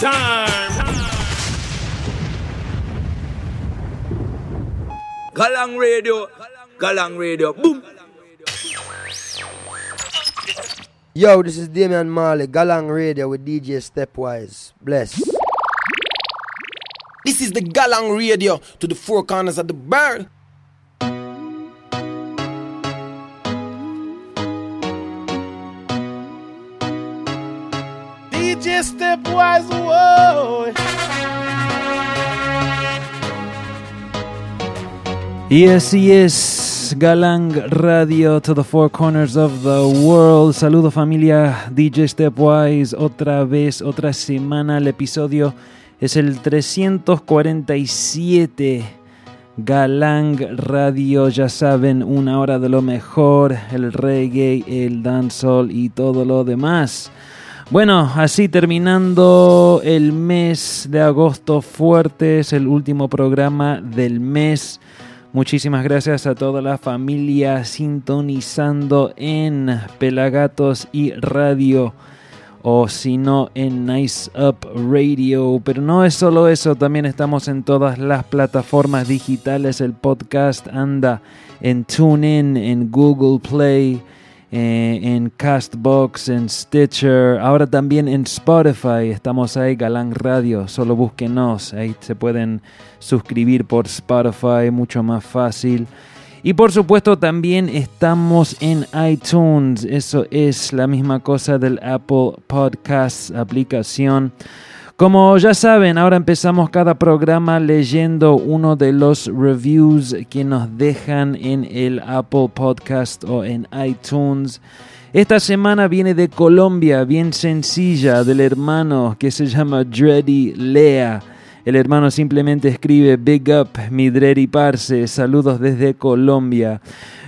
time. Galang Radio, Galang Radio, boom. Yo, this is Damian Marley, Galang Radio with DJ Stepwise. Bless. This is the Galang Radio to the four corners of the world. Stepwise, whoa. Yes, yes, Galang Radio to the four corners of the world. Saludo familia DJ Stepwise, otra vez, otra semana. El episodio es el 347. Galang Radio, ya saben, una hora de lo mejor, el reggae, el dancehall y todo lo demás. Bueno, así terminando el mes de agosto fuerte, es el último programa del mes. Muchísimas gracias a toda la familia sintonizando en Pelagatos y Radio o si no en Nice Up Radio. Pero no es solo eso, también estamos en todas las plataformas digitales. El podcast anda en TuneIn, en Google Play, eh, en Castbox, en Stitcher, ahora también en Spotify. Estamos ahí, Galán Radio. Solo búsquenos, ahí se pueden suscribir por Spotify, mucho más fácil. Y por supuesto también estamos en iTunes, eso es la misma cosa del Apple Podcast aplicación. Como ya saben, ahora empezamos cada programa leyendo uno de los reviews que nos dejan en el Apple Podcast o en iTunes. Esta semana viene de Colombia, bien sencilla, del hermano que se llama Dreddy Lea. El hermano simplemente escribe Big Up, mi Dreddy Parse, saludos desde Colombia.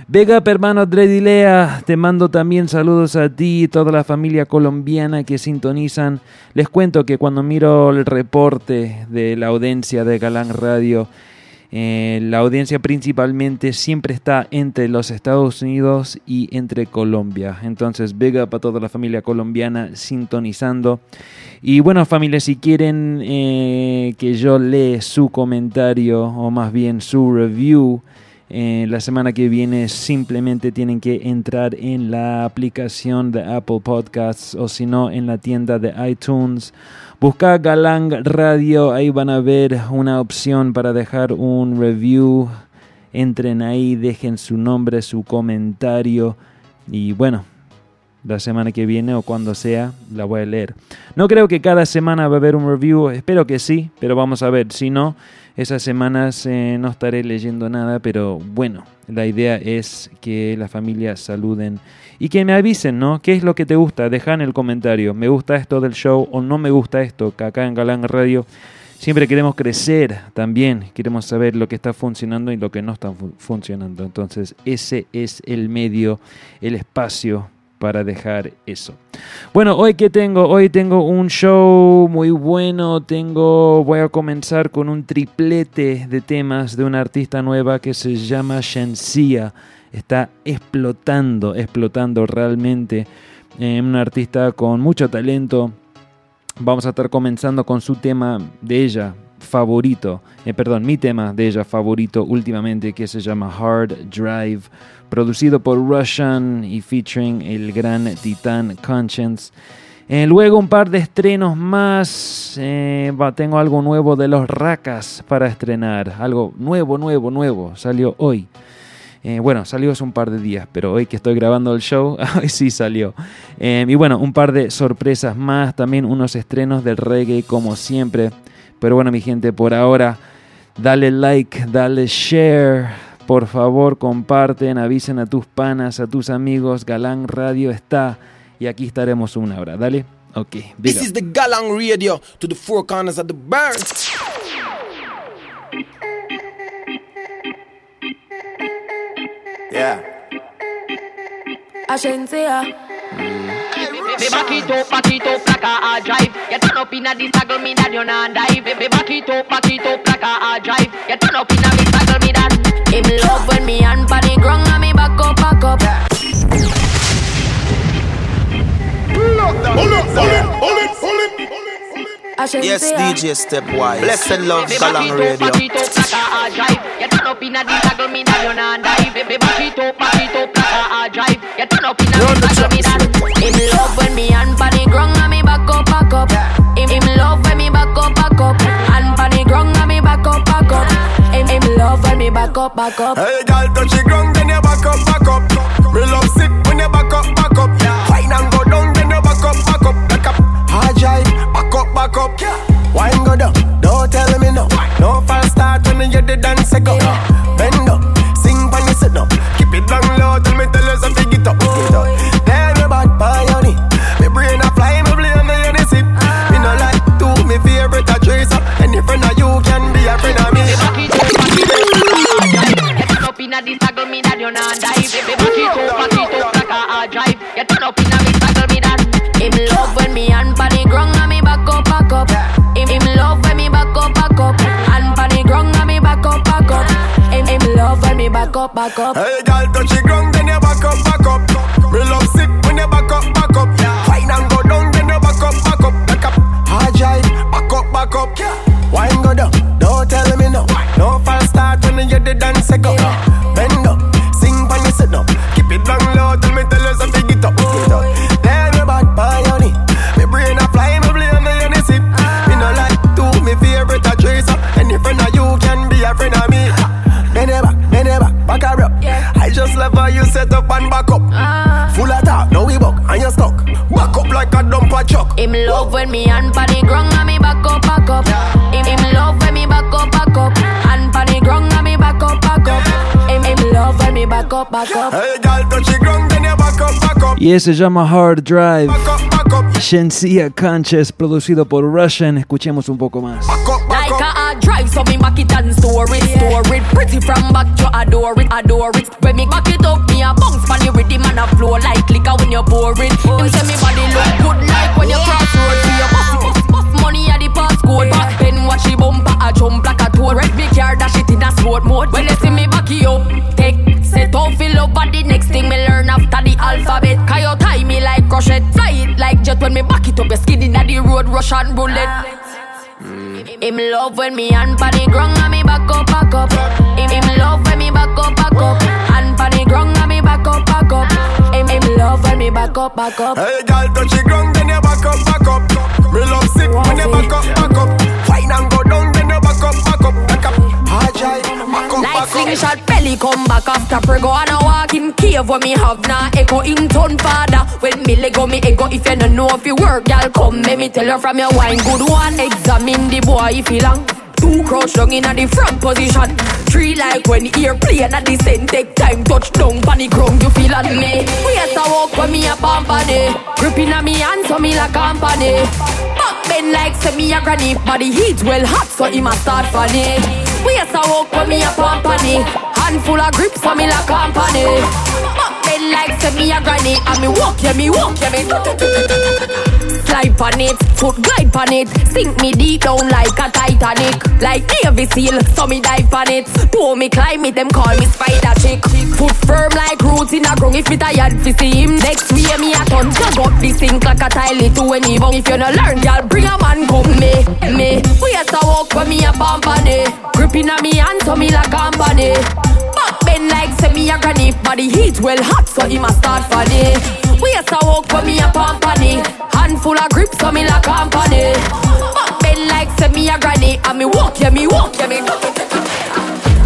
Big Up, hermano Dreddy Lea, te mando también saludos a ti y toda la familia colombiana que sintonizan. Les cuento que cuando miro el reporte de la audiencia de Galán Radio, eh, la audiencia principalmente siempre está entre los Estados Unidos y entre Colombia. Entonces, big up a toda la familia colombiana sintonizando. Y bueno, familia, si quieren eh, que yo lea su comentario o más bien su review, eh, la semana que viene simplemente tienen que entrar en la aplicación de Apple Podcasts o si no en la tienda de iTunes. Busca Galang Radio, ahí van a ver una opción para dejar un review. Entren ahí, dejen su nombre, su comentario y bueno, la semana que viene o cuando sea la voy a leer. No creo que cada semana va a haber un review, espero que sí, pero vamos a ver. Si no, esas semanas eh, no estaré leyendo nada, pero bueno, la idea es que la familia saluden y que me avisen, ¿no? ¿Qué es lo que te gusta? Deja en el comentario, me gusta esto del show o no me gusta esto, que acá en Galán Radio siempre queremos crecer también, queremos saber lo que está funcionando y lo que no está funcionando. Entonces ese es el medio, el espacio para dejar eso. Bueno, hoy que tengo, hoy tengo un show muy bueno, tengo voy a comenzar con un triplete de temas de una artista nueva que se llama Shensia. Está explotando, explotando realmente. Eh, una artista con mucho talento. Vamos a estar comenzando con su tema de ella, favorito, eh, perdón, mi tema de ella favorito últimamente que se llama Hard Drive, producido por Russian y featuring el gran titán Conscience. Eh, luego un par de estrenos más. Eh, tengo algo nuevo de los Racas para estrenar. Algo nuevo, nuevo, nuevo. Salió hoy. bueno, salió hace un par de días, pero hoy que estoy grabando el show, hoy sí salió. y bueno, un par de sorpresas más. También unos estrenos del reggae como siempre. Pero bueno, mi gente, por ahora, dale like, dale share. Por favor, comparten, avisen a tus panas, a tus amigos. Galán Radio está y aquí estaremos una hora. Dale. Ok. This is the Galang Radio to the four corners of the world. Yeah. Agencia. Me back it up, back it up like a hard drive. You turn up inna the saddle, me that you not dive. Me back it up, back it up like a hard drive. You turn up inna the saddle, me that. Him love when me hand on the ground and me back up, back up. Pull up, pull it, pull it, pull it, pull it. Yes, DJ Stepwise. Blessed love, Me Galang back it up, Radio. back it up like a hard drive. You turn up inna the saddle, me that you not dive. Me back it up, back it up like a hard drive. You turn up inna the saddle, me that. Him love when me hand pan the ground and me back up, back up. Him, him love when me back up, back up. Hand pan the ground and me back up, back up. Him, him love when me back up, back up. Hey, girl, touch the ground, then you back up, go down, don't tell me no. No false start when you the dance go. Bend up, back up. Hey, Y ese se llama Hard Drive. Back up, back up, Shensia Conches, producido por Russian. Escuchemos un poco más. drive, so me back it and store it, store it. Pretty from back to adore it, adore it. When me back it up, me a bounce pan the rhythm and a flow like liquor when you pour it. Him say me body look good like when you cross road. See your bus money at the passcode. Back then watch the bumper a jump like a toad. Red big car dash it in a sport mode. When they see me back it up, over the next thing me learn after the alphabet. Can you tie me like crochet, fly it like jet when me back it up, your skin inna the road, Russian bullet. Mm. Him love when me hand pan the ground and me back up, back up. Him, him love when me back up, back up. Hand pan the ground and me back up, back up. Him, him love when me back up, back up. Hey, girl, touch the ground, then you back up, back up. Me love sick when you back up, back up. Fine and go down, then you back up, back up. Like a hard drive, back up, up. Slingshot belly come back after prego and a walk in cave when me have na echo in ton father. When me lego me ego if you no know if you work, y'all come let me tell you from your wine good one. Examine the boy if he long. Two crouch down in a the front position. Three like when airplane at the same take time touch down pan the ground you feel on me. We to walk when me a pampane. Gripping on me hand so me like company. Back bend like me a granny. Body heat well hot so he must start funny. We to walk when me a pampane. Handful of grips for me like company. Back bend like say me a granny. And me walk yeah me walk yeah me. Slide on it, foot glide on it. Sink me deep down like a Titanic. Like Navy SEAL, so me dive on it. Pull me climb it, them call me spider chick. Foot firm like roots in a ground. If it a yard fi see him next way, me a ton. Plug up the sink like a tile to any bong. If you no learn, y'all bring a man come me, me. We to walk when me a pampane. Gripping on me hand, so me like company. Back bend like me a granny. Body heat well hot, so he must start for day. We to walk for me a pampani. Handful of grip, so me like company. Back bend like me a granny. And me walk, yeah, me walk, yeah, me.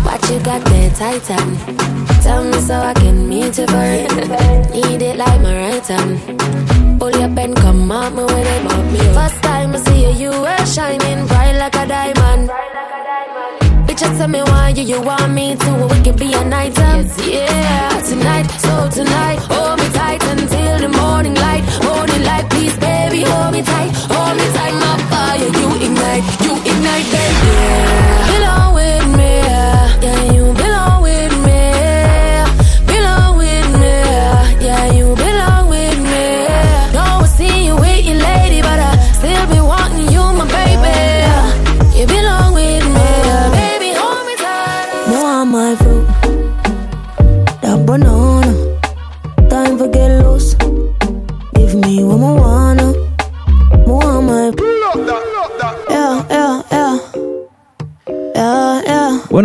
What you got there, Titan? Tell me so I can meet you for it. Need it like my right hand. Pull your pen, come out me when it me. First time I see you, you were shining bright like a diamond. Tell me why you, you want me to. We can be a night time. Yeah, tonight, so tonight, hold me tight until the morning light. Morning light, please, baby, hold me tight. Hold me tight, my fire, you ignite, you ignite, baby. Yeah.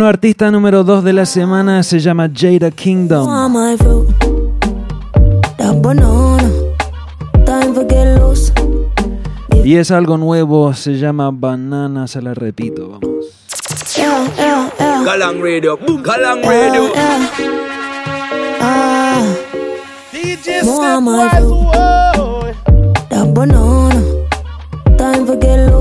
Bueno, artista número 2 de la semana se llama Jada Kingdom. Y es algo nuevo, se llama Banana, se la repito, vamos. Galang Radio, boom, Galang Radio. DJ Stepwise, banana, time for get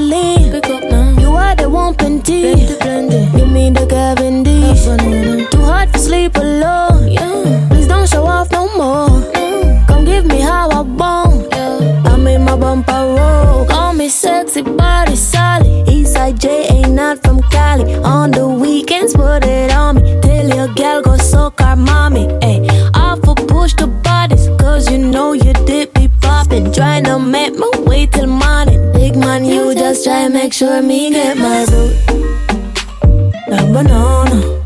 Calling. Pick up now. You are the one plenty. Give me the D. Too hard to sleep alone. Yeah. Please don't show off no more. Come give me how I want. I made my bumper roll. Call me sexy body solid. Eastside J ain't not from Cali. On the weekends, put it on me. Tell your gal go soak our mommy. Ay, for push the bodies. Cause you know you just try and make sure me get my boot. That banana.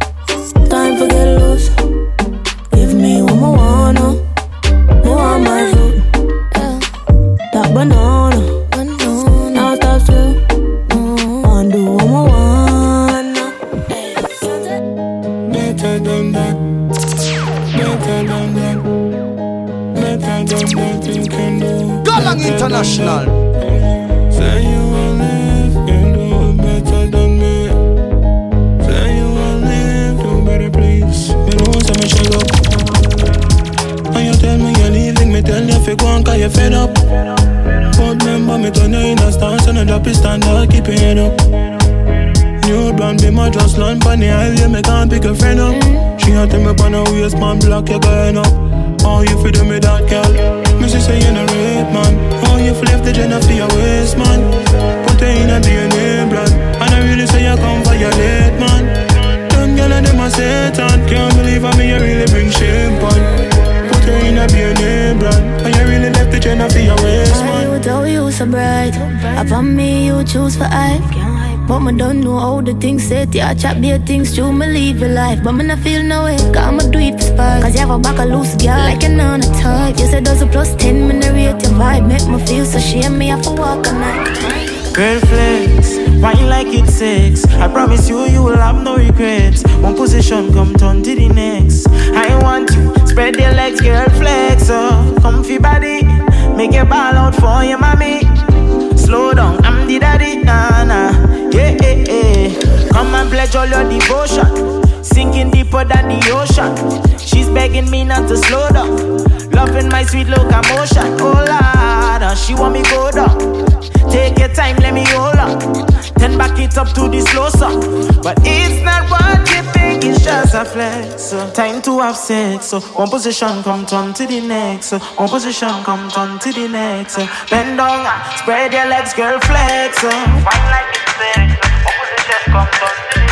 But me not feel no way. Cause I'ma do it for spark. Cause you have a back a loose girl. Like you're on a type. You said there's a plus 10, me not rate your vibe. Make me feel so shame me, I to walk a night. Girl flex, wine like it's sex. I promise you, you will have no regrets. One position, come turn to the next. I want you, spread your legs, girl flex. Oh, comfy body, make a ball out for your mommy. Slow down, I'm the daddy, nah nah. Yeah, yeah, yeah. Come and pledge all your devotion. Sinking deeper than the ocean. She's begging me not to slow down. Loving my sweet locomotion. Oh Lord, she want me go down. Take your time, let me hold on. Then back it up to the slow song. But it's not what you think, it's just a flex. So time to have sex. So one position come turn to the next. So one position come turn to the next. So bend down, spread your legs, girl flex. So one like it's. One position come turn to the next.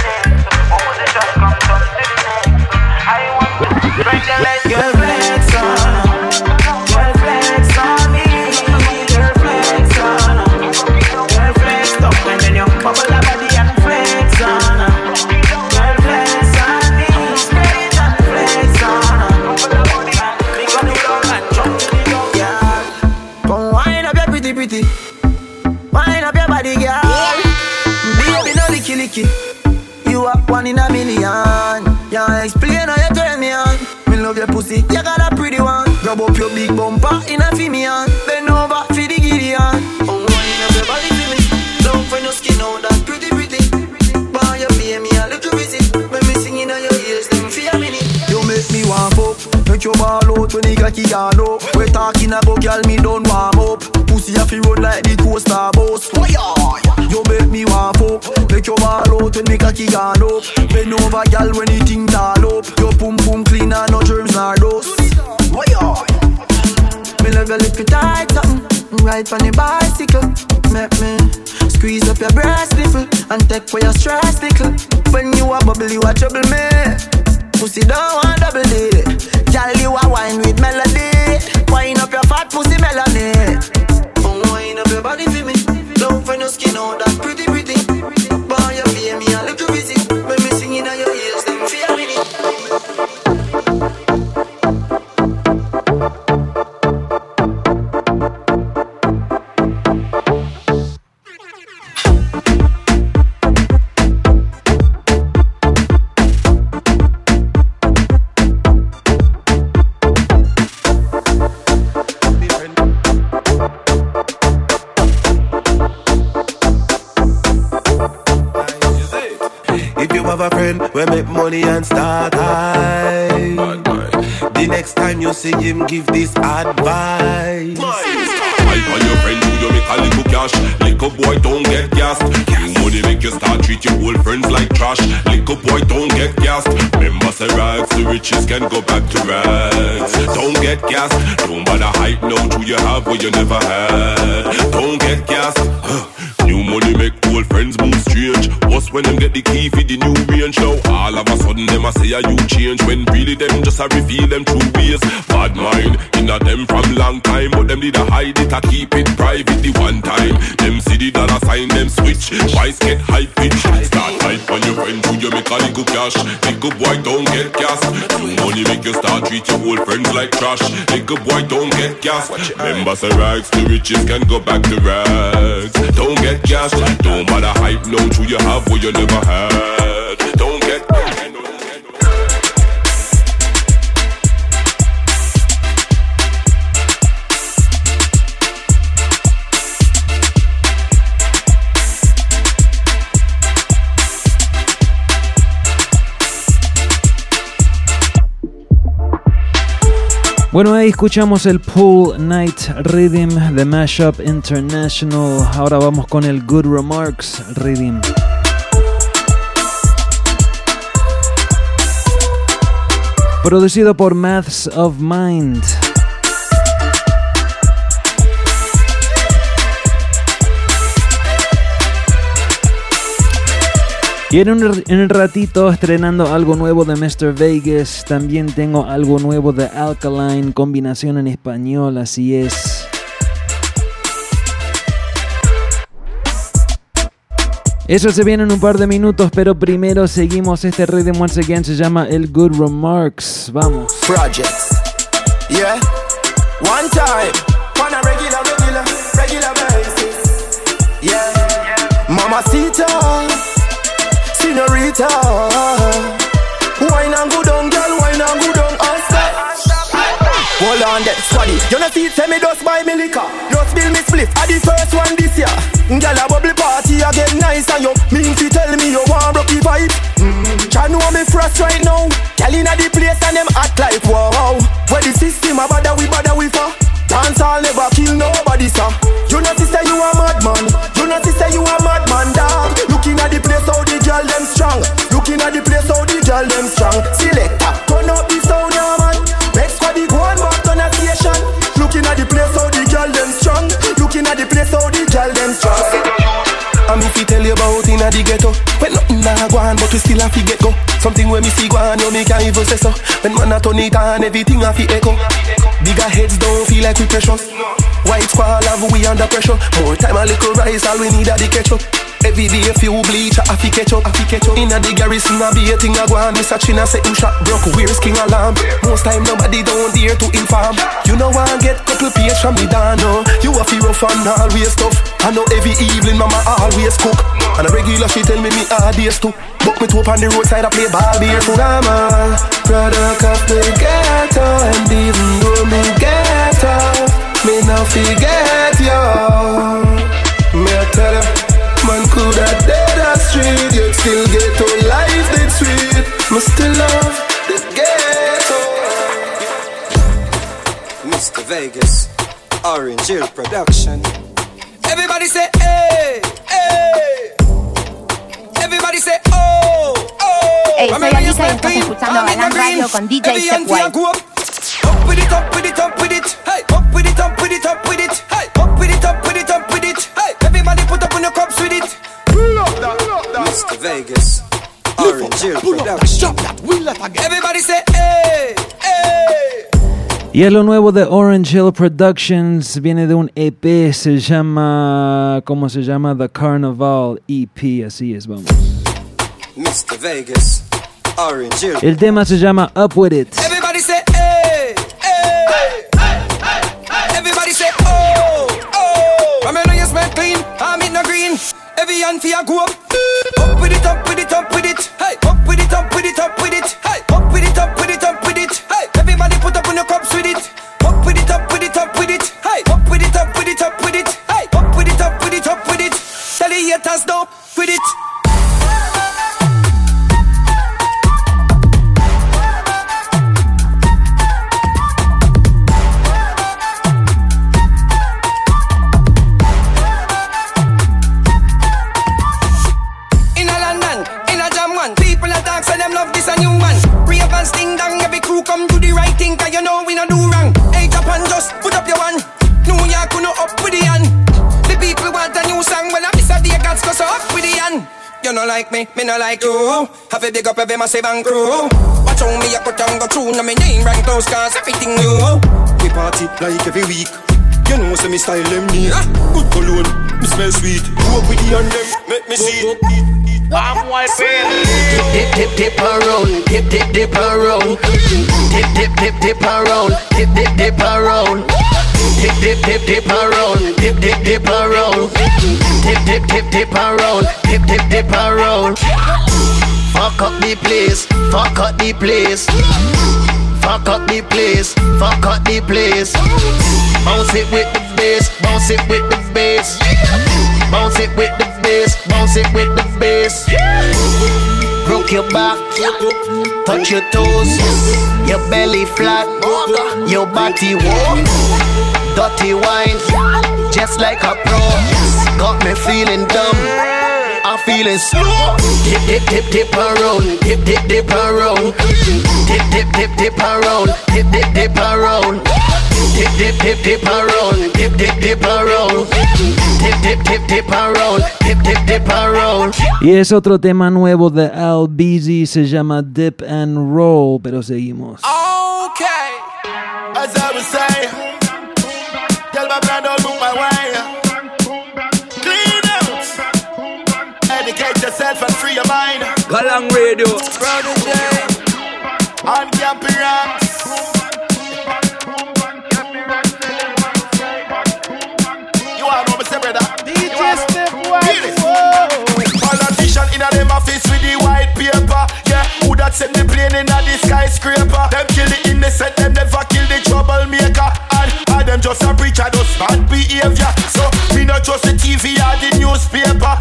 Cocky gone up. We talking about girl, me don't warm up. Pussy a fi run like the coaster bus. You make me warm up. Make your ball out when the cocky gone up. Bend over, girl, when the thing tall up. Your pum pum clean and no germs nor dust. Me love your little tight something. Ride on the bicycle. Make me squeeze up your breast nipple and take away your stress tickle. When you a bubble, you a trouble me. Pussy don't want double D. Girl, you a wine with melody. Wine up your fat pussy melody. Wine up your body for me. Don't find your skin out that pretty pretty. Give this advice. Hype on your friend who you make a little cash. Little boy don't get gassed. King money make you start treat your old friends like trash. Little boy don't get gassed. Remember say rags, the riches can go back to rags. Don't get gassed. Don't bother hype no who you have what you never had. Don't get gassed. When them get the key for the new range now? All of a sudden them a say a you change when really them just a reveal them true ways. Bad mind in a them from long time, but them did a hide it a keep it private the one time. Them see the dollar sign them switch. Twice get high pitch. Start hype on your friend who you make a little cash. Little boy don't get gas. Money make you start treat your old friends like trash. Little boy don't get gas. Remember say rags the riches can go back to rags. Don't get get gas. Don't matter hype, no true you have what you. Don't get Bueno, ahí escuchamos el Pool Night Rhythm de Mashup International. Ahora vamos con el Good Remarks Rhythm. Producido por Maths of Mind. Y en un, en un, ratito estrenando algo nuevo de Mr. Vegas. También tengo algo nuevo de Alkaline, combinación en español, así es. Eso se viene en un par de minutos, pero primero seguimos este rhythm once again, se llama El Good Remarks. Vamos. Projects. Yeah. One time. On a regular, regular, regular basis. Yeah. Mamacita. senorita. Wine and go down, girl, wine and go down. Hold on there, squaddy. You know see, tell me just buy me liquor. Just bill me split, I the first one this year. Girl, a bubble party, I get nice and you mean to tell me you want rocky vibe. Mm. Try know me frost right now. Girl inna the place and them act like wow. Where the system a bother we bother we for. Dance all never kill nobody, sir. You know sister, you a madman. You know sister, you a madman, dog. Looking at the place how the girl them strong. Looking at the place how the girl them strong. Selector, turn up the Looking at the place how the girl them strong. Looking at the place how the girl them strong. I'm if you tell you about in a the ghetto When nothing nah go on but we still have to get go. Something when me see go on you me can't even say so. When man a turn it on everything have to echo. Bigger heads don't feel like we precious. White squall have we under pressure. More time a little rise all we need a the ketchup Every day a few bleach, I fi catch up, a fi catch up. Inna the garrison a be a thing a go on Miss a chin a set him shot broke, where's king alarm? Most time nobody don't dare to inform. You know I get couple page from me down no You a fi rough and always tough. I know every evening mama always cook. And a regular she tell me me hardest too. Book me to up on the roadside I play ball beer food I'm a product of the ghetto And even though me ghetto Me no forget you Me I tell you Man could have dead a street Yet still get to life that sweet. Me still love the ghetto. Mr. Vegas Orange Hill Production. Everybody say hey, hey. Everybody say oh, oh. Hey, soy Alisa y estás escuchando Balan Radio con DJ Stepwise Up. With it, up with it, up with it. Hey, up with it, up with it, up with it. Hey, up with it, up with it, up with it Mr. Vegas Orange Hill Production Everybody say hey, hey Y es lo nuevo de Orange Hill Productions, viene de un EP, se llama, ¿cómo se llama? The Carnival EP, así es, vamos. Mr. Vegas, Orange Hill. El tema se llama Up With It. Everybody Every hand for go up. Up with it, up with it, up with it. Hey, up with it, up with it, up with it. Hey, up with it, up with it, up with it. Hey, everybody put up on your cups with it. Up with it, up with it, up with it. Hey, up with it, up with it, up with it. Hey, up with it, up with it, up with it. Tell the haters no with it. Big up every crew. Watch how me a cut and go through Now me name rank close cause everything new. We party like every week. You know, say me style them neat. Good cologne, me smell sweet. Go with the and them, make me see. It. I'm white Dip, dip, dip around, dip, dip, dip around. Dip, dip, dip, dip around, dip, dip, dip around. Dip, dip, dip, dip around, dip, dip, dip around. Dip, dip, dip, dip around, dip, dip, dip around. Fuck up the place, fuck up the place. Fuck up the place, fuck up the place. Bounce it with the bass, bounce it with the bass. Bounce it with the bass, bounce it with the bass. Broke your back, touch your toes, your belly flat, your body warm. Dirty wine, just like a pro. Got me feeling dumb. I'm feeling slow. Dip, dip, dip, dip around. Dip, dip, dip around. Dip, dip, dip, dip around. Dip, dip, dip around. Dip, dip, dip, dip around. Dip, dip, dip around. Dip, dip, dip, dip around. Dip, dip, dip around. Y es otro tema nuevo de Al Beezy, se llama Dip and Roll, pero seguimos. Okay. As I was saying, free your mind. Galang Radio. Proud of day. On Campy Rocks. You all know me say, brother. DJ Step Hear this. Politician in a them office with the white paper. Yeah, who that send the plane in a the skyscraper? Them kill the innocent, them never kill the troublemaker. And, and them just a preacher, just bad behavior. So me not trust the TV or the newspaper.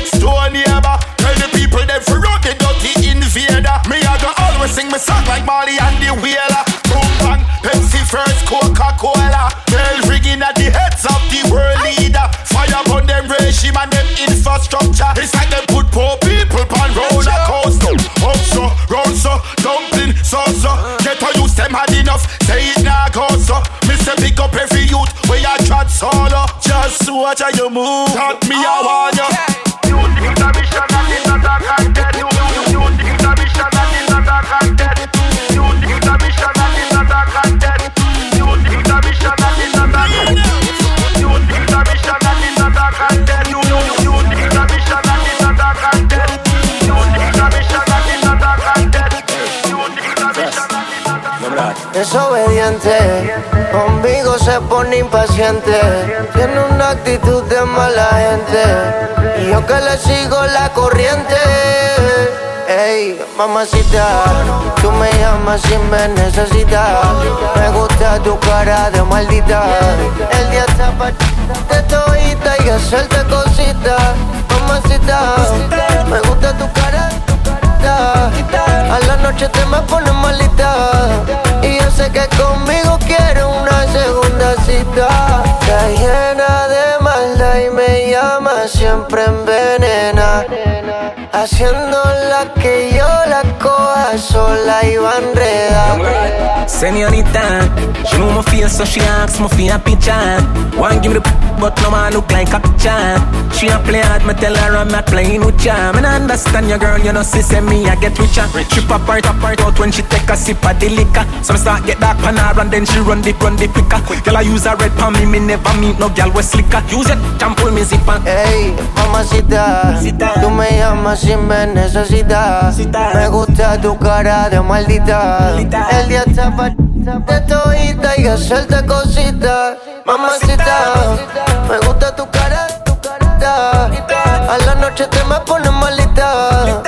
Next door neighbor. Tell the people them for road the dirty invader. Me I go always sing my song like Marley and the Wheeler. Boom bang, Pepsi first, Coca-Cola. Bell ringing at the heads of the world leader. Fire on them regime and them infrastructure. It's like them put poor people on roller coaster. Up so, round so, dumpling, so so. Get a use them had enough. Say it now, go so. Mr. Pick up every youth where you trot solo. Just watch how you move. Taught me I want you. Desobediente, conmigo se pone impaciente. Tiene una actitud de mala gente. Y yo que le sigo la corriente. Ey, mamacita, tú me llamas si me necesitas. Me gusta tu cara de maldita. El día está pa' de todita y hacerte cositas. Mamacita, me gusta tu cara. A la noche te me pones malita. Siempre envenena. Haciendo la que yo la coja sola y va enredada. Senorita, she know my face so she asks me for a picture. One give me the but no man look like a picture. She a play hard, me tell her I'm not playing with ya. Me not understand your girl, you know she say me I get richer. She pop right up right out when she take a sip of the liquor. So me start get dark pan her and then she run the run the quicker. Girl I use a red pan me, me never meet no girl with slicker. Use it, jump pull me zipper. Hey, mamacita, tú me llamas si me necesitas. Me gusta tu cara de maldita. El día está pa' de todita y hacerte cositas. Mamacita, me gusta tu cara, tu carita. A la noche te me pones malita.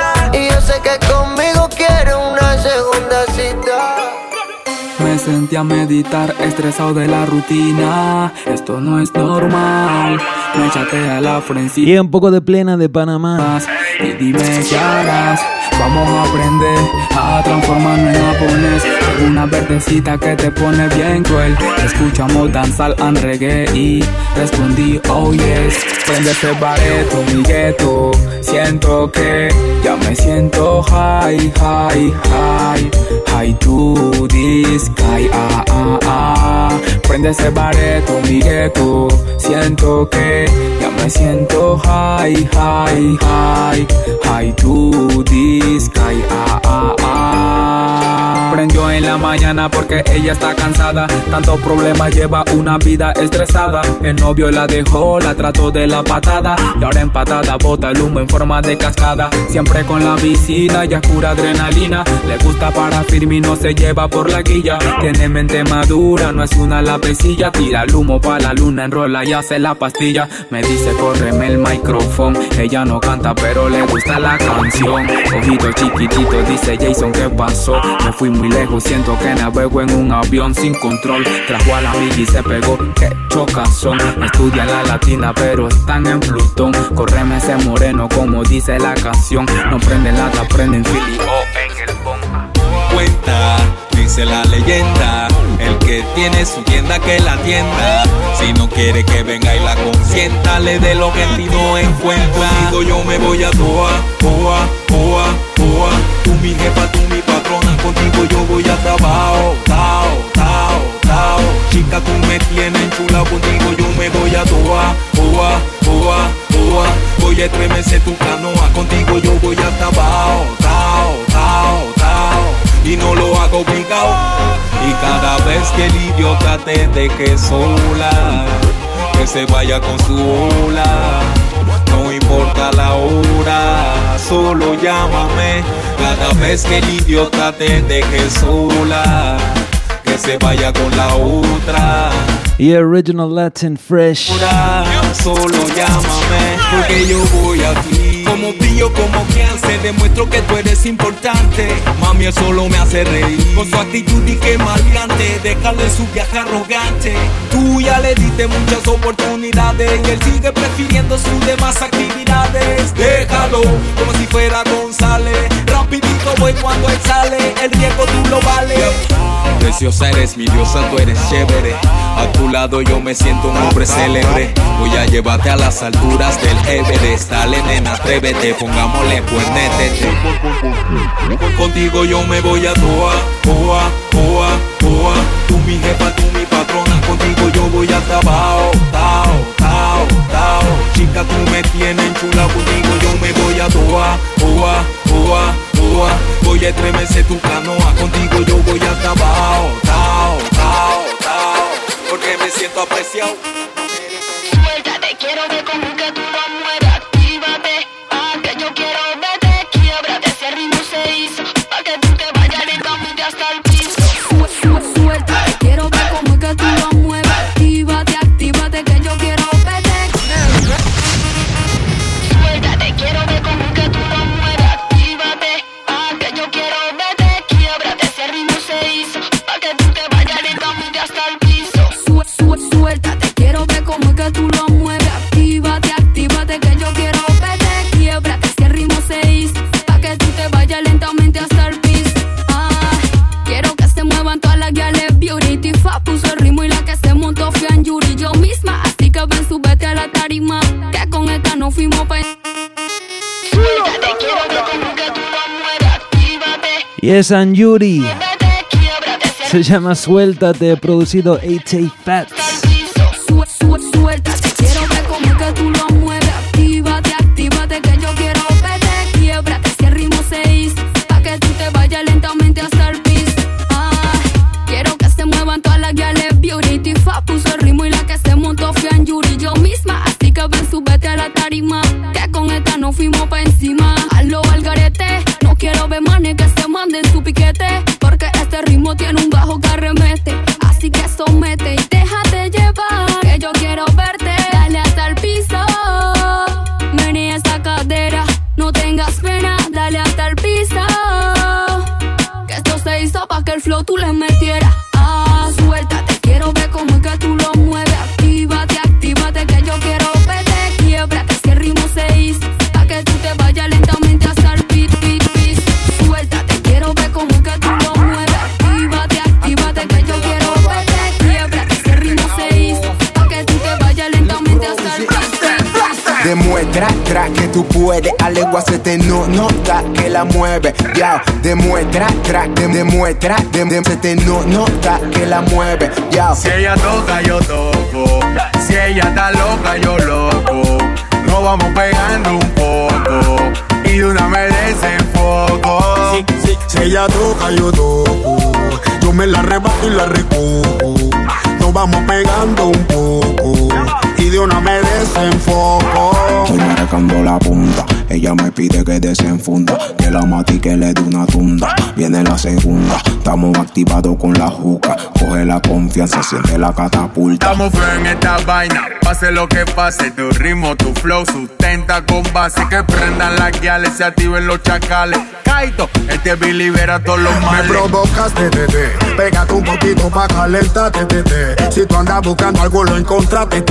Me sentí a meditar, estresado de la rutina. Esto no es normal. Me chatea la frencita. Y un poco de plena de Panamá. Y dime qué harás. Vamos a aprender a transformarnos en japonés. Una verdecita que te pone bien cruel. Escuchamos danzar and reggae y respondí, oh yes. Prende ese bareto, mi gueto. Siento que ya me siento high, high, high. High to the sky, ah, ah, ah. Prende ese bareto, mi gueto. Siento que ya me siento high, high, high. High to the sky, ah, ah, ah. Prendió en la mañana porque ella está cansada. Tantos problemas lleva una vida estresada. El novio la dejó, la trató de la patada. Y ahora empatada bota el humo en forma de cascada. Siempre con la visita, ya cura adrenalina. Le gusta para firme y no se lleva por la guilla. Tiene mente madura, no es una lapecilla. Tira el humo para la luna, enrola y hace la pastilla. Me dice, córreme el micrófono. Ella no canta, pero le gusta la canción. Ojito chiquitito, dice Jason, ¿qué pasó? Me fui muy lejos, siento que navego en un avión sin control. Trajo a la amiga y se pegó, que chocazón. Estudia la latina, pero están en Plutón. Correme ese moreno, como dice la canción. No prenden lata, prenden Philly o en el cuenta, dice la leyenda, el que tiene su tienda que la tienda, si no quiere que venga y la consienta, le dé lo que en ti no encuentra. Contigo yo me voy a toa, toa, toa, toa, tú mi jefa, tú mi patrona, contigo yo voy a trabajo, tao, tao, tao, chica tú me tienes chula, contigo yo me voy a toa, toa, toa, toa, voy a estremecer tu canoa, contigo yo voy a trabajo, tao, tao, tao. Y no lo hago obligado. Y cada vez que el idiota te deje sola, que se vaya con su ola. No importa la hora, solo llámame. Cada vez que el idiota te deje sola, que se vaya con la otra. Y Original Latin Fresh. Solo llámame, porque yo voy aquí. Como brillo, como se demuestro que tú eres importante. Mami, eso solo me hace reír. Con su actitud y que maleante, déjale su viaje arrogante. Tú ya le diste muchas oportunidades y él sigue prefiriendo sus demás actividades. Déjalo como si fuera González. Rapidito voy cuando él sale, el riesgo tú lo vale. Preciosa eres mi diosa, tú eres chévere. A tu lado yo me siento un hombre célebre. Voy a llevarte a las alturas del Everest. Dale, nena, atrévete, pongámosle puernete. Contigo yo me voy a toa, toa, toa, toa. Tú mi jefa, tú mi patrona. Contigo yo voy a trabajo, tao, tao, tao. Chica, tú me tienes chula. Contigo yo me voy a toa, toa, toa, toa. Voy a estremecer tu canoa. Contigo yo voy a trabajo, tao, tao, tao. Porque me siento apreciado. Suéltate, quiero ver cómo que tú lo fuimos pa'. Y es Anjuri. Se llama Suéltate, producido AJ Fats. dari mana puede, a lengua se te no nota que la mueve. Ya, demuestra, tra, demuestra, de, de, se te no nota que la mueve. Ya. Si ella toca, yo toco. Si ella está loca, yo loco. Nos vamos pegando un poco. Y de una me desenfoco. Sí, sí. Si ella toca, yo toco. Yo me la rebato y la recojo. Nos vamos pegando un poco y de una me desenfoco. Soy marcando la punta, ella me pide que desenfunda, que la mate y que le dé una tunda. Viene la segunda, estamos activados con la juca, coge la confianza, siente la catapulta. Estamos en esta vaina Pase lo que pase, tu ritmo, tu flow, sustenta con base. Que prendan las guiales, se activen los chacales. Kaito, este beat libera todos los males. Me provocas, tete, Pégate un poquito pa' calentarte. Si tú andas buscando algo, lo encontraste.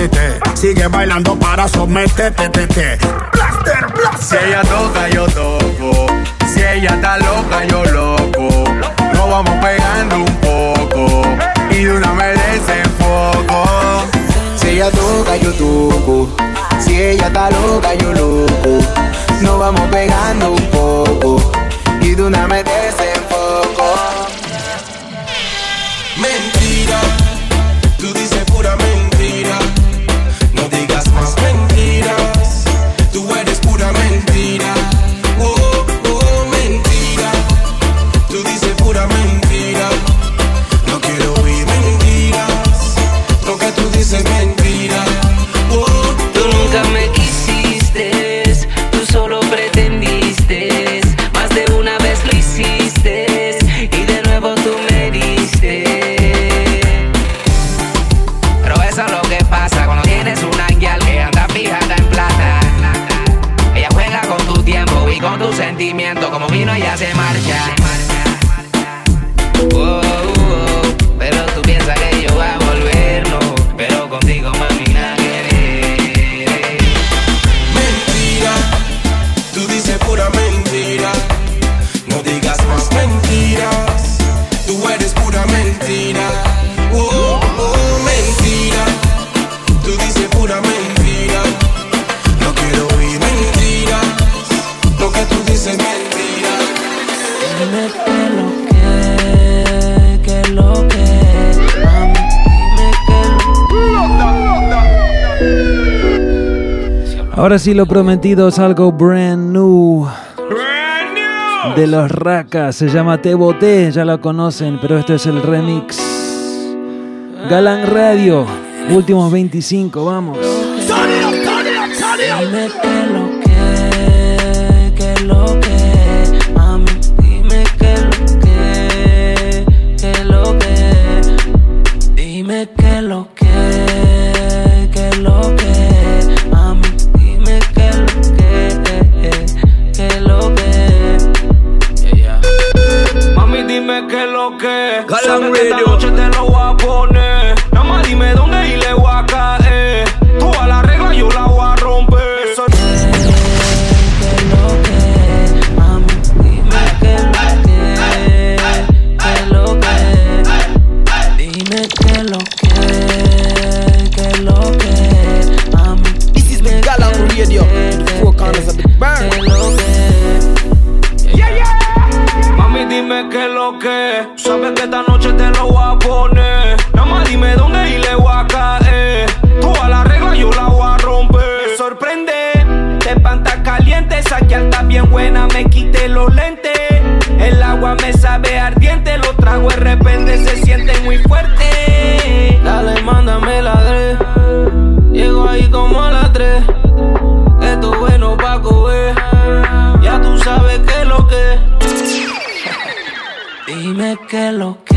Sigue bailando para someterte, tete. Blaster, blaster. Si ella toca, yo toco. Si ella está loca, Ahora sí, lo prometido es algo brand new. Brand new. De los Racas, se llama Te Boté, ya lo conocen, pero este es el remix. Galán Radio, últimos 25, vamos. Dime qué lo que,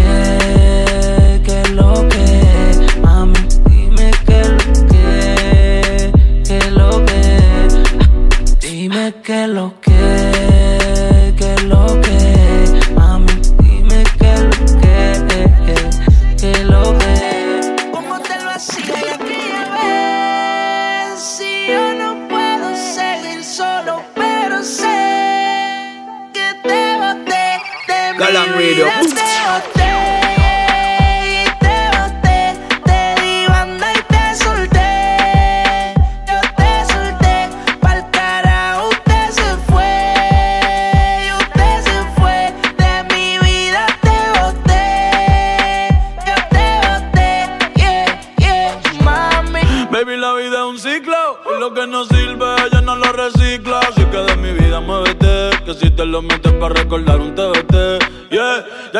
metes para recordar un TBT.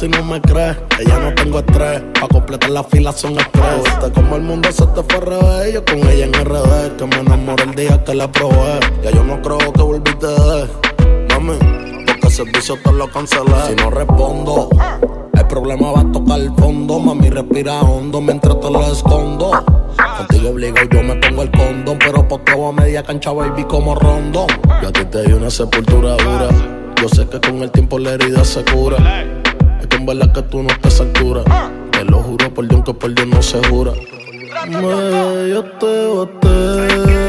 Si no me crees, que ya no tengo estrés. Pa' completar la fila son estrés. Viste como el mundo se te fue al revés. Yo con ella en RD, que me enamoré el día que la probé. Ya yo no creo que volviste de mami. Porque el servicio te lo cancelé. Si no respondo, el problema va a tocar el fondo. Mami, respira hondo mientras te lo escondo. Contigo obligo, yo me pongo el condón. Pero poteo a media cancha, baby, como rondón. Yo a ti te di una sepultura dura. Yo sé que con el tiempo la herida se cura. En verdad que tú no estás a altura. Te lo juro por Dios que por Dios no se jura. Me, yo te boté.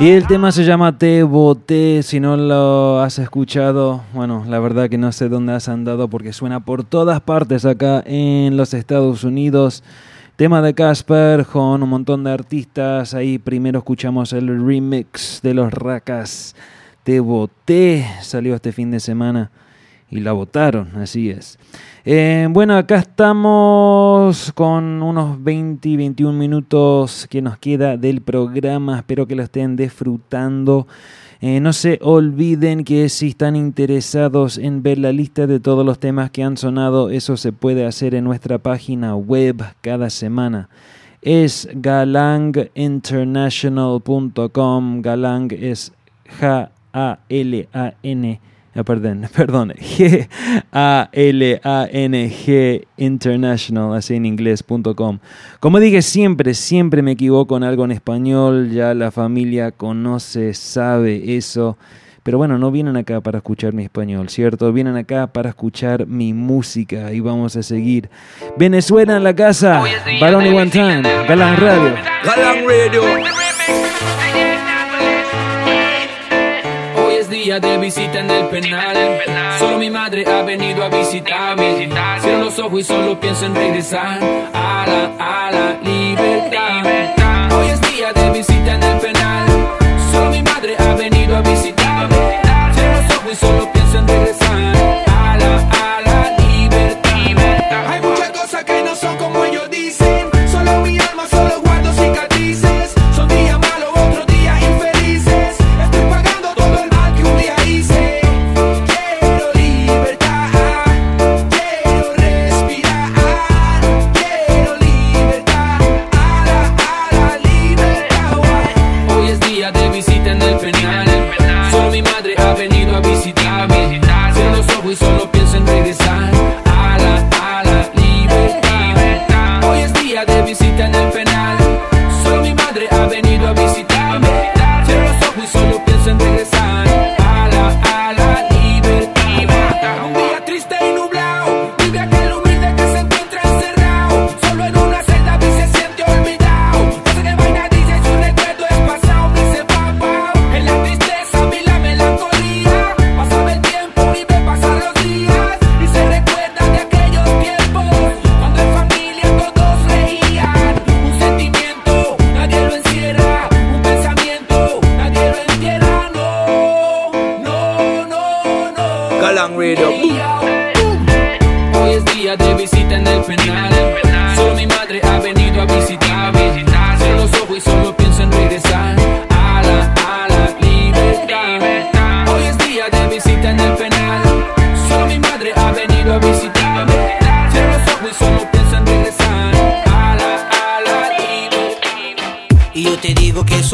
Y el tema se llama Te Boté. Si no lo has escuchado, bueno, la verdad que no sé dónde has andado porque suena por todas partes acá en los Estados Unidos. Tema de Casper con un montón de artistas. Ahí primero escuchamos el remix de los Racas. Te Boté. Salió este fin de semana y la votaron, así es. Eh, bueno, acá estamos con unos 20 y 21 minutos que nos queda del programa. Espero que lo estén disfrutando. Eh, no se olviden que si están interesados en ver la lista de todos los temas que han sonado, eso se puede hacer en nuestra página web cada semana. Es galanginternational.com. Galang es G-A-L-A-N. Ah, perdón, perdón, G-A-L-A-N-G International, así en inglés.com. Como dije, siempre, siempre me equivoco en algo en español, ya la familia conoce, sabe eso. Pero bueno, no vienen acá para escuchar mi español, ¿cierto? Vienen acá para escuchar mi música y vamos a seguir. Venezuela en la casa, Barón y One Time, Galán Radio. Galang Radio. De visita en el penal. Solo mi madre ha venido a visitarme. Cierro los ojos y solo pienso en regresar a la, a la libertad. Hoy es día de visita en el penal. Solo mi madre ha venido a visitarme. Cierro los ojos y solo pienso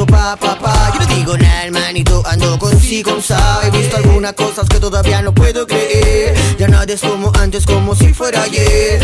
eso pa, pa, pa. Yo no digo nada, hermanito, ando con sí, con sa He visto algunas cosas que todavía no puedo creer. Ya nada es como antes, como si fuera ayer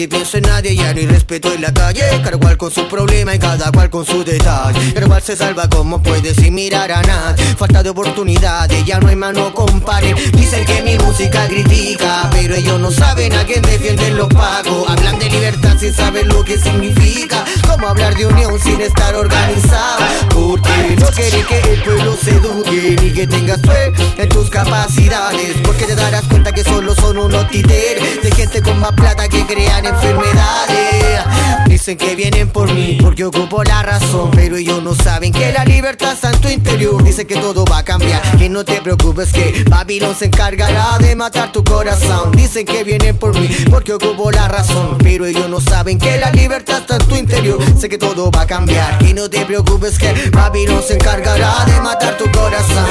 nadie piensa en nadie, ya no hay respeto en la calle. Cada cual con su problema y cada cual con su detalle. Cada cual se salva como puede sin mirar a nadie. Falta de oportunidades, ya no hay mano compare. Dicen que mi música critica Pero ellos no saben a quién defienden los pagos. Hablan de libertad sin saber lo que significa. Como hablar de unión sin estar organizado Porque no quiere que el pueblo se eduque Ni que tengas fe en tus capacidades. Porque te darás cuenta que solo son unos títeres De gente con más plata que crean enfermedades. Dicen que vienen por mí porque ocupo la razón. Pero ellos no saben que la libertad está en tu interior. Dicen que todo va a cambiar, que no te preocupes que Babilón se encargará de matar tu corazón. Dicen que vienen por mí porque ocupo la razón. Pero ellos no saben que la libertad está en tu interior. Sé que todo va a cambiar, que no te preocupes que Babilón se encargará de matar tu corazón.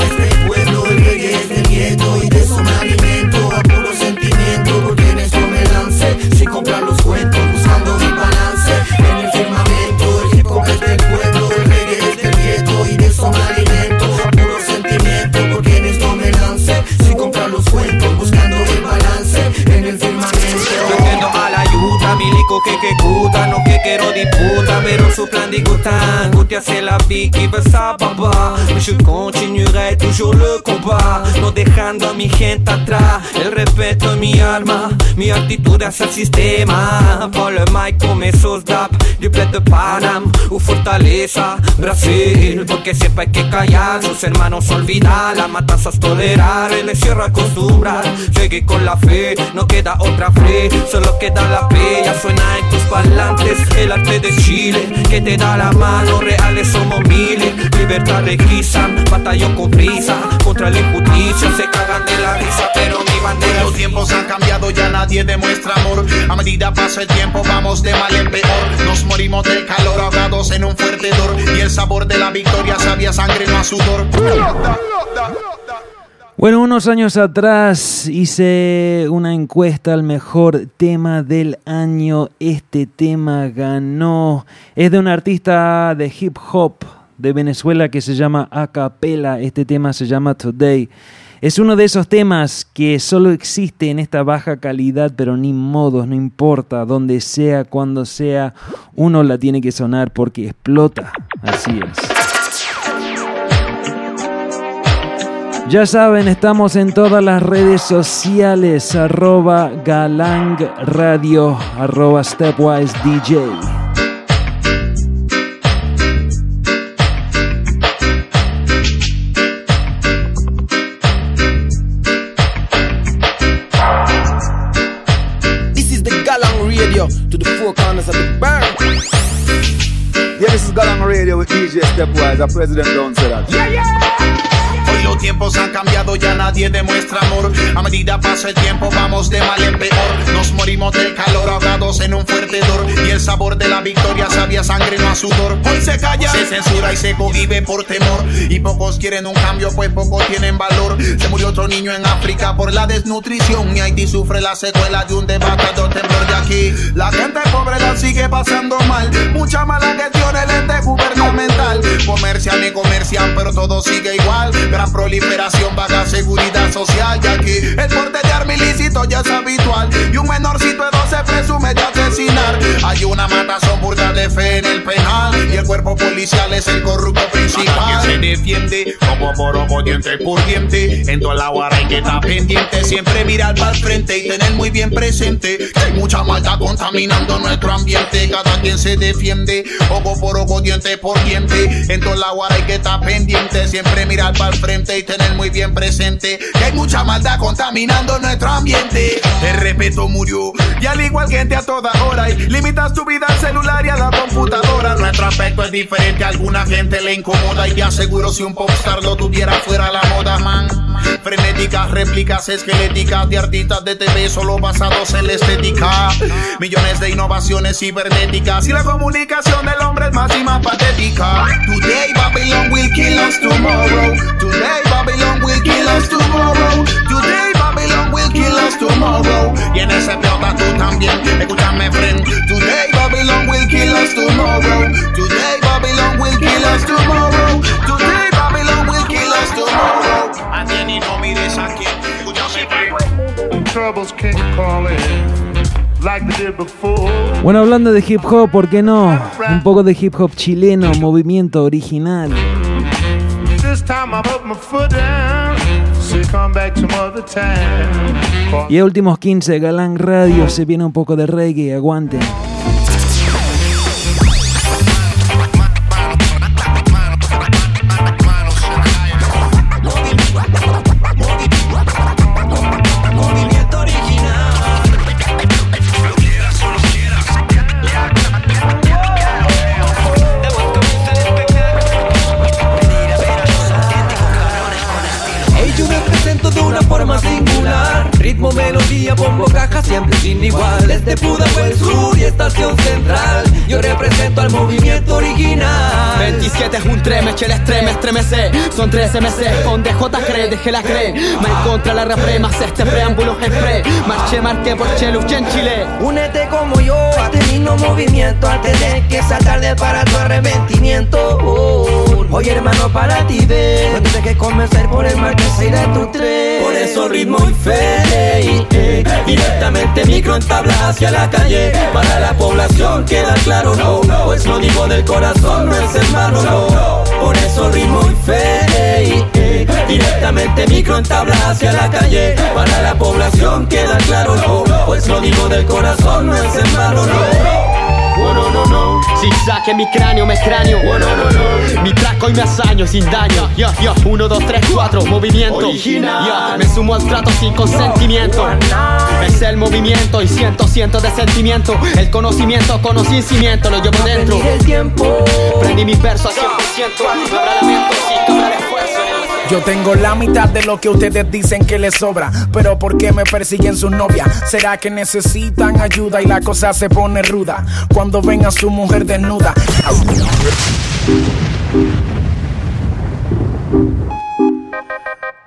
Este milico que ejecuta, no que quiero disputa, pero su plan dégoûtant. Goûter c'est la vie qui veut ça, papa. Mais je continuerai toujours le combat, no dejando a mi gente atrás. El respeto es mi arma, mi actitud hacia el sistema. Por le mic come esos dap, du bled de Panam, u Fortaleza, Brasil. Porque siempre hay que callar, sus hermanos olvidar, las matanzas tolerar, el encierro acostumbrar. Llegué con la fe, no queda otra fe, solo queda la fe, ya suena en tus parlantes el arte de Chile, que te da la mano, reales somos miles, libertad requisan, batallón con prisa, contra la injusticia, se cagan de la risa, pero mi bandera Los tiempos han cambiado, ya nadie demuestra amor. A medida pasa el tiempo, vamos de mal en peor. Nos morimos del calor, ahogados en un fuerte. Y el sabor de la victoria sabía sangre, sudor. Bueno, unos años atrás hice una encuesta al mejor tema del año. Este tema ganó. Es de un artista de hip hop de Venezuela que se llama Acapela. Este tema se llama Today. Es uno de esos temas que solo existe en esta baja calidad, pero ni modos, no importa, donde sea, cuando sea, uno la tiene que sonar porque explota. Así es. Ya saben, estamos en todas las redes sociales, arroba galang radio, arroba stepwise DJ. This is Galang Radio with DJ Stepwise, a president don't say that. Yeah, yeah. Tiempos han cambiado, ya nadie demuestra amor. A medida pasa el tiempo, vamos de mal en peor. Nos morimos del calor, ahogados en un fuerte dor. Y el sabor de la victoria sabía sangre, no a sudor. Hoy se calla, se censura y se cohibe por temor. Y pocos quieren un cambio, pues pocos tienen valor. Se murió otro niño en África por la desnutrición. Y Haití sufre la secuela de un devastador temblor de aquí. La gente pobre la sigue pasando mal. Mucha mala gestión, el ente gubernamental. Comercian y comercian, pero todo sigue igual. Gran proliferación, baja seguridad social. Y aquí el porte de arma ilícito ya es habitual. Y un menorcito de 12 presume de asesinar. Hay una matazón burda de fe en el penal. Y el cuerpo policial es el corrupto principal. quien se defiende, como por ojo, diente por diente. En toda la guarra hay que estar pendiente. Siempre mirar para el frente y tener muy bien presente que hay mucha maldad contaminando nuestro ambiente. Cada quien se defiende, ojo por ojo, diente por diente. En toda la guarra hay que estar pendiente. Siempre mirar para el frente y tener muy bien presente que hay mucha maldad contaminando nuestro ambiente. El respeto murió y al igual gente a toda hora y limita dedicas tu vida al celular y a la computadora. Nuestro aspecto es diferente, a alguna gente le incomoda. Y te aseguro si un popstar lo tuviera fuera la moda, man. Frenéticas réplicas esqueléticas de artistas de TV solo basados en la estética. Millones de innovaciones cibernéticas y la comunicación del hombre es más y más patética. Today Babylon will kill us tomorrow. Today Babylon will kill us tomorrow. Today Babylon will kill us tomorrow. Y en ese pelota tú también, escúchame friend. Today Babylon will kill us tomorrow. Today Babylon will kill us tomorrow. Today Babylon will kill us tomorrow. Atiende y no mires a quién, escúchame friend. Troubles keep calling. Bueno, hablando de hip hop, ¿por qué no? Un poco de hip hop chileno, movimiento original. Y a últimos 15, Galán Radio, se viene un poco de reggae, aguanten. Son 13 meses, con DJ cree, deje la cree Me contra la rapre, más este preámbulo pre Marché, marqué por Chelu, en Chile. Únete como yo a este mismo movimiento. Antes de que sea tarde para tu arrepentimiento. Oh, Oye hermano para ti ve No tienes que convencer por el mal que se de tu tren Por eso ritmo y fe Directamente micro en tabla hacia la calle. Para la población queda claro no Pues lo digo del corazón no es en vano no. Por eso ritmo y fe Directamente micro en tabla hacia la calle. Para la población queda claro no Pues lo digo del corazón no es en vano no Oh, no, no, no. Zigzag en mi cráneo, me cráneo. Oh, no, no, no. Mi traco y me hazaño sin daño. Yo, yo, uno, dos, tres, cuatro, movimiento. Original. Yo, me sumo al trato sin consentimiento. Es el movimiento y siento, cientos de sentimiento. El conocimiento, conocimiento, lo llevo dentro. Pedir el tiempo Prendí mi verso a 100%. No habrá lamento, sí, que habrá esfuerzo. Yo tengo la mitad de lo que ustedes dicen que les sobra. Pero ¿por qué me persiguen sus novias? ¿Será que necesitan ayuda y la cosa se pone ruda? Cuando ven a su mujer desnuda.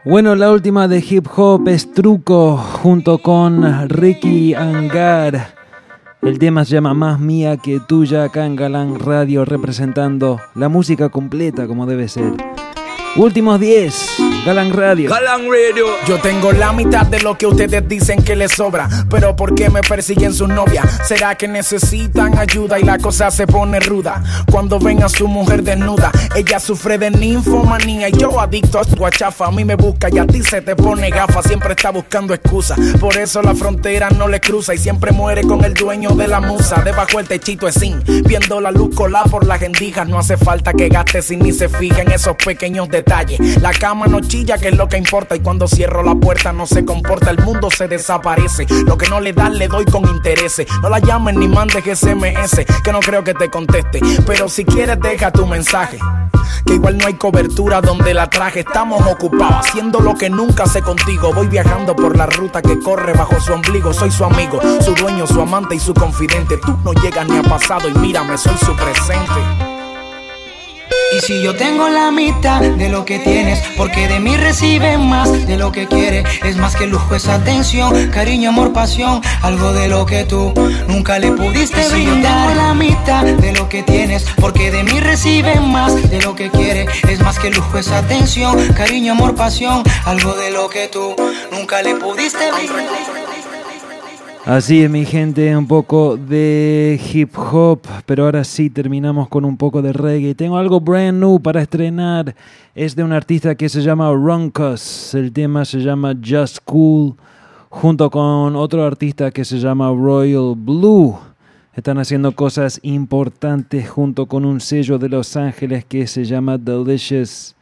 Bueno, la última de hip hop es Truco junto con Ricky Angar. El tema se llama Más Mía que Tuya acá en Galán Radio representando la música completa como debe ser. Últimos 10, Galán Radio. Galán Radio. Yo tengo la mitad de lo que ustedes dicen que les sobra. Pero ¿por qué me persiguen sus novias? ¿Será que necesitan ayuda y la cosa se pone ruda? Cuando ven a su mujer desnuda, ella sufre de ninfomanía. Y yo adicto a su guachafa, a mí me busca y a ti se te pone gafa. Siempre está buscando excusas. Por eso la frontera no le cruza y siempre muere con el dueño de la musa. Debajo el techito es sin, viendo la luz colar por las gendijas. No hace falta que gastes si ni se fija en esos pequeños La cama no chilla, que es lo que importa. Y cuando cierro la puerta no se comporta, el mundo se desaparece. Lo que no le dan le doy con interés. No la llamen ni mandes SMS, que no creo que te conteste. Pero si quieres, deja tu mensaje. Que igual no hay cobertura donde la traje. Estamos ocupados haciendo lo que nunca sé contigo. Voy viajando por la ruta que corre bajo su ombligo. Soy su amigo, su dueño, su amante y su confidente. Tú no llegas ni a pasado y mírame, soy su presente. Y si yo tengo la mitad de lo que tienes, porque de mí reciben más de lo que quiere. Es más que lujo, es atención, cariño, amor, pasión. Algo de lo que tú nunca le pudiste Y si yo brindar. la mitad de lo que tienes, porque de mí reciben más de lo que quiere. Es más que lujo, es atención, cariño, amor, pasión. Algo de lo que tú nunca le pudiste brindar. Así es mi gente, un poco de hip hop, pero ahora sí terminamos con un poco de reggae. Tengo algo brand new para estrenar, es de un artista que se llama Runcus, el tema se llama Just Cool, junto con otro artista que se llama Royal Blue. Están haciendo cosas importantes junto con un sello de Los Ángeles que se llama Delicious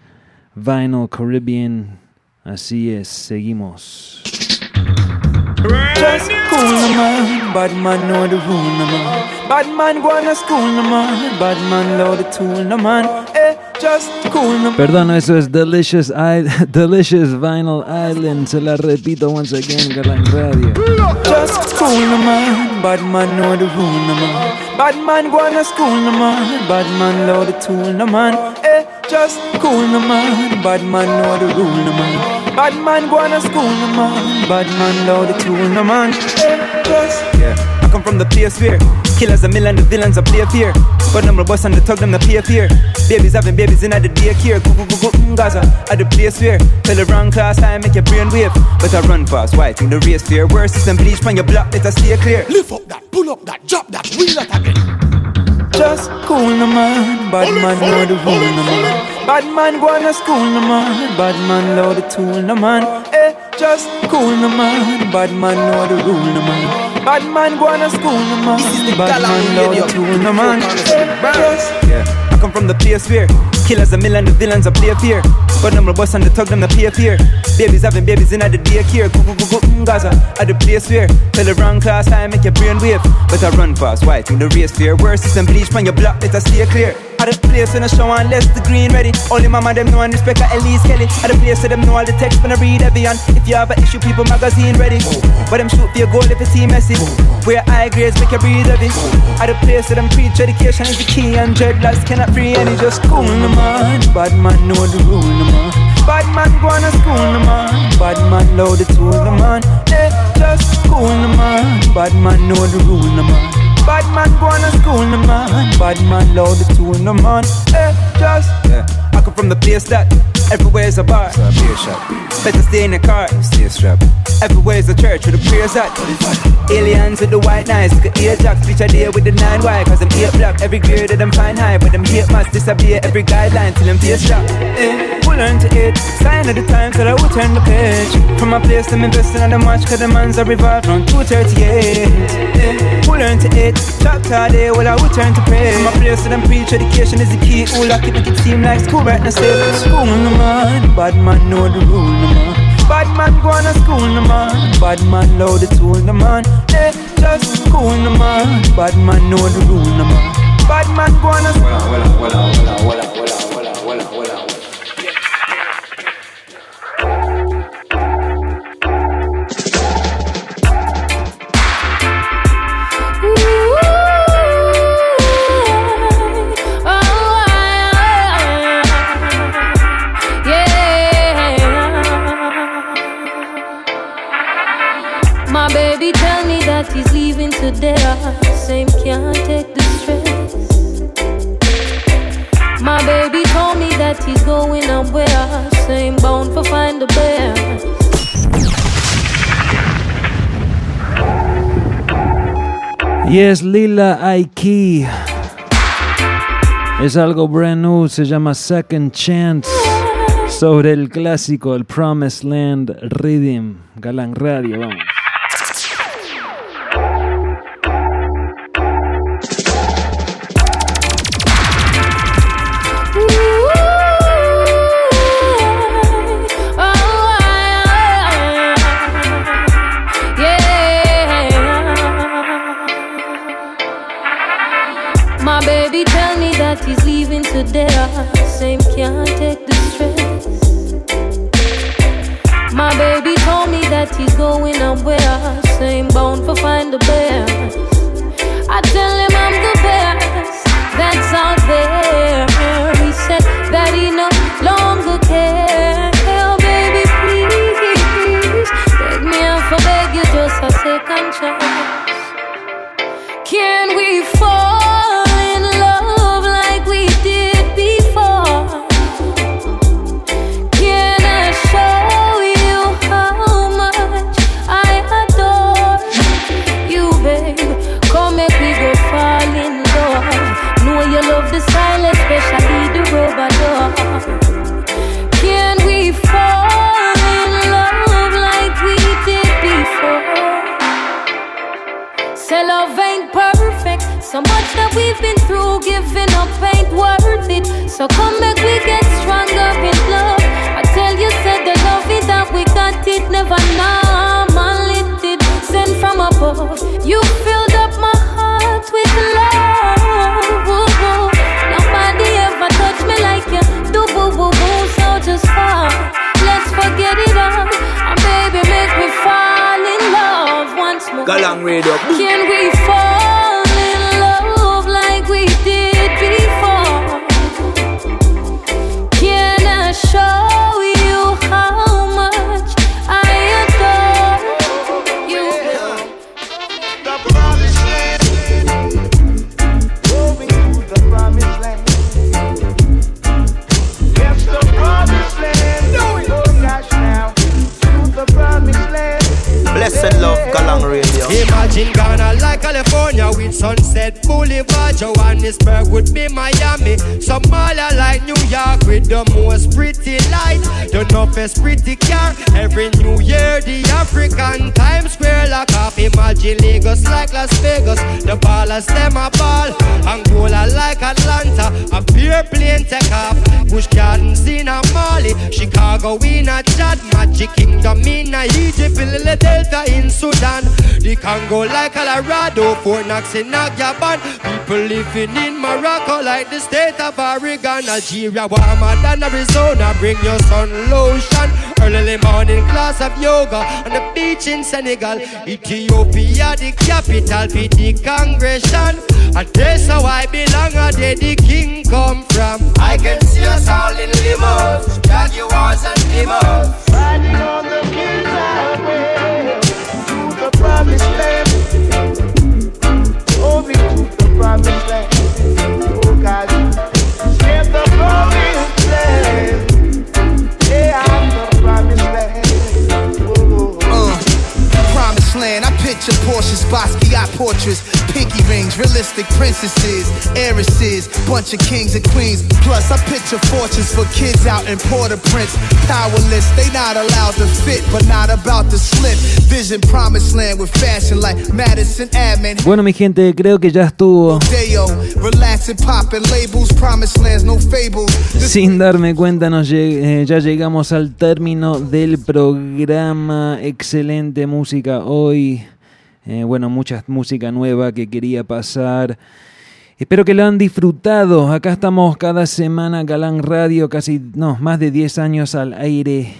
Vinyl Caribbean. Así es, seguimos. Just cool no man, bad man know the rule no man. Bad man go to school no man, bad man load the tool no man. Eh, just cool no Perdón, eso es Delicious, I Delicious Vinyl Island. Se la repito once again, Galang Radio. Just cool no man, bad man know the rule no man. Bad man go to school no man, bad man load the tool no man. Eh, just cool no man, bad man know the rule no man. Bad man go to school no man, bad man load the tool no man. Just Yeah, I come from the place where killers a million, the villains a play fear. But number boss and the tug them the pay fear. Babies having babies in at the daycare. Go go go go mm, Gaza at the place where tell the wrong class I make your brain wave. But I run fast, why think the race fear? Worse system bleach from your block, let us stay clear. Lift up that, pull up that, drop that, wheel that again. Just cool no man, bad man know the rule no man. Bad man go on to school no man, bad man load the tool no man. Eh, just cool no man, bad man know the rule no man. Bad man go on to school no man, bad man load the tool no man. Eh, just Yeah, come from the place where killers a million, the villains a play fear. But number boss and the tug them the pay fear. Babies having babies in the daycare. Go go go go mm, Gaza at the place where tell the wrong class I make your brain wave. But I run fast, why think the race fear? Worse system bleach from your block, us stay clear. At the place in the show and less the green ready. Only mama them know and respect a Elise Kelly. At the place so them know all the text when I read every and if you have an issue, people magazine ready. But them shoot for your goal if it's team messy. Where high grades make you breathe heavy. At the place so them preach education is the key and dreadlocks cannot free any just cool no man. Bad man know the rule no man. Bad man go to school no man. Bad man load the tool no man. Eh, just cool no man. Bad man know the rule no man. Bad man go to school no man. Bad man load the tool no from the place that everywhere's a bar. So a beer shop. Better stay in the car. Stay strapped. Everywhere's a church with the prayers at. Aliens with the white knives, look at ear-jocks, preach a day with the nine Y, cause them eight block, every grade that I'm fine high, but them hate must disappear every guideline till them face shot. Eh, we learn to it, sign of the times that I will turn the page. From my place, I'm investing on the match, cause the man's a revolve from 238. Eh, we learn to it, chapter day, well I will turn to pray. From my place, to them preach education is the key, all I keep make it seem like school right now, safe. School no man, bad man know the rule no man. Bad man go to school no man, bad man load the tool no man. Eh, just cool no man, bad man know the rule no man. Bad man go to school. My Y es Lila Aiki. Es algo brand new, se llama Second Chance. Sobre el clásico, el Promised Land Rhythm. Galán Radio, vamos. Toughest pretty car. Every New Year, the African Times Square lock off. Imagine Lagos like Las Vegas. The ballers them a ball. Angola like Atlanta. A beer plane take off. Bush Gardens in a. Chicago in a Chad. Magic Kingdom in a Egypt. Lily Delta in Sudan. The Congo like Colorado. Fort Knox in a People living in Morocco like the state of Oregon. Algeria warmer than Arizona. Bring your sun lotion. Early morning class of yoga on the beach in Senegal. Ethiopia, the capital, be the congregation. And that's how I belong, and there the king come from. I can see us all in limos, Jaguars and limos. Riding on the king's highway to the promised land. Moving to the promised land. Land. I picture Porsches, Basquiat portraits, pinky rings, realistic princesses, heiresses, bunch of kings and queens. Plus, I picture fortunes for kids out in Port-au-Prince. Powerless, they not allowed to fit, but not about to slip. Vision promised land with fashion like Madison Admin. Bueno, mi gente, creo que ya estuvo. Sin darme cuenta, nos lleg- eh, ya llegamos al término del programa. Excelente música hoy. Eh, bueno, mucha música nueva que quería pasar. Espero que lo han disfrutado. Acá estamos cada semana, Galán Radio, casi, no, más de 10 años al aire.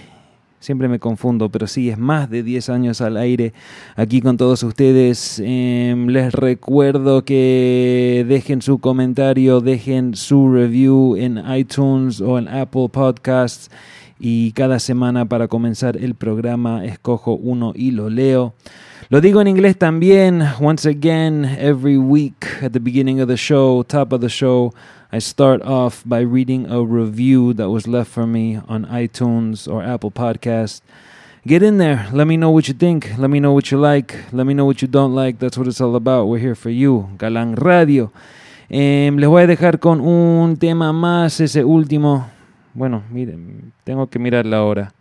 Siempre me confundo, pero sí, es más de 10 años al aire aquí con todos ustedes. Em, les recuerdo que dejen su comentario, dejen su review en iTunes o en Apple Podcasts. Y cada semana para comenzar el programa escojo uno y lo leo. Lo digo en inglés también. Once again, every week at the beginning of the show, top of the show, I start off by reading a review that was left for me on iTunes or Apple Podcast. Get in there. Let me know what you think. Let me know what you like. Let me know what you don't like. That's what it's all about. We're here for you. Galán Radio. Em, les voy a dejar con un tema más, ese último. Bueno, miren, tengo que mirar la hora.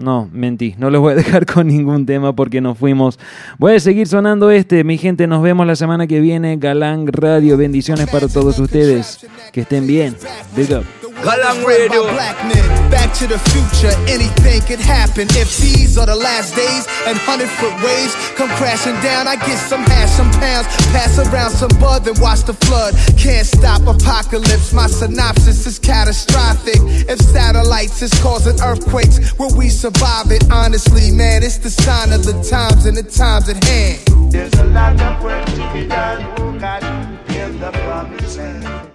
No, mentí, no les voy a dejar con ningún tema porque nos fuimos. Voy a seguir sonando este, mi gente, nos vemos la semana que viene. Galán Radio, bendiciones para todos ustedes. Que estén bien. Big up. Galang Radio. Black men, back to the future, anything could happen. If these are the last days and hundred foot waves come crashing down, I get some hash, some pounds, pass around some bud, then watch the flood. Can't stop apocalypse, my synopsis is catastrophic. If satellites is causing earthquakes, will we survive it? Honestly, man, it's the sign of the times and the times at hand. There's a lot of work to be done, oh God, in the promised land.